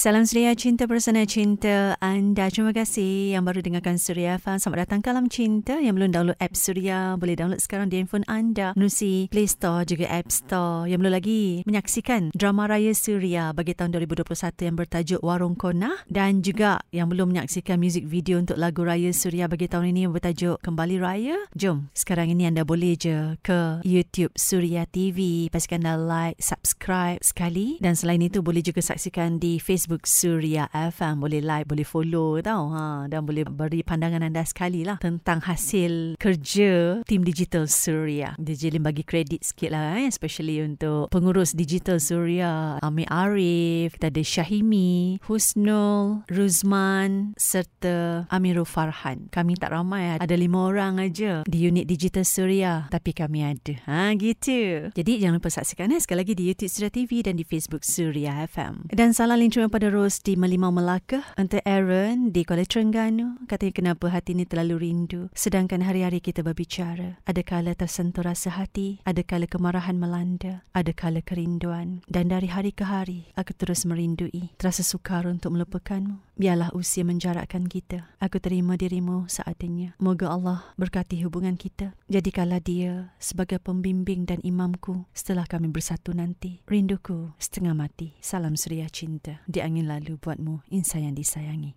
Salam Suria Cinta Bersama Cinta anda. Terima kasih yang baru dengarkan Suria FM. Selamat datang Kalam Cinta. Yang belum download app Suria, boleh download sekarang di handphone anda. Menusi Play Store juga App Store. Yang belum lagi menyaksikan drama Raya Suria bagi tahun 2021 yang bertajuk Warung Kona. Dan juga yang belum menyaksikan music video untuk lagu Raya Suria bagi tahun ini yang bertajuk Kembali Raya. Jom, sekarang ini anda boleh je ke YouTube Suria TV. Pastikan anda like, subscribe sekali. Dan selain itu boleh juga saksikan di Facebook Facebook Suria FM boleh like boleh follow tau. Ha dan boleh beri pandangan anda sekali lah tentang hasil kerja tim digital Suria. DJ Lim bagi kredit sikit lah eh, especially untuk pengurus digital Suria. Ami Arif kita ada Syahimi Husnul Ruzman serta Amirul Farhan. Kami tak ramai ada lima orang aja di unit digital Suria. Tapi kami ada. Ha gitu. Jadi jangan lupa saksikan eh, sekali lagi di YouTube Suria TV dan di Facebook Suria FM dan salam pada Ros di Melimau Melaka untuk Aaron di Kuala Terengganu katanya kenapa hati ini terlalu rindu. Sedangkan hari-hari kita berbicara ada kala tersentuh rasa hati ada kala kemarahan melanda ada kala kerinduan. Dan dari hari ke hari aku terus merindui. Terasa sukar untuk melupakanmu. Biarlah usia menjarakkan kita. Aku terima dirimu seadanya. Moga Allah berkati hubungan kita. Jadikanlah dia sebagai pembimbing dan imamku setelah kami bersatu nanti. Rinduku setengah mati. Salam suria cinta. Di angin lalu buatmu insan yang disayangi.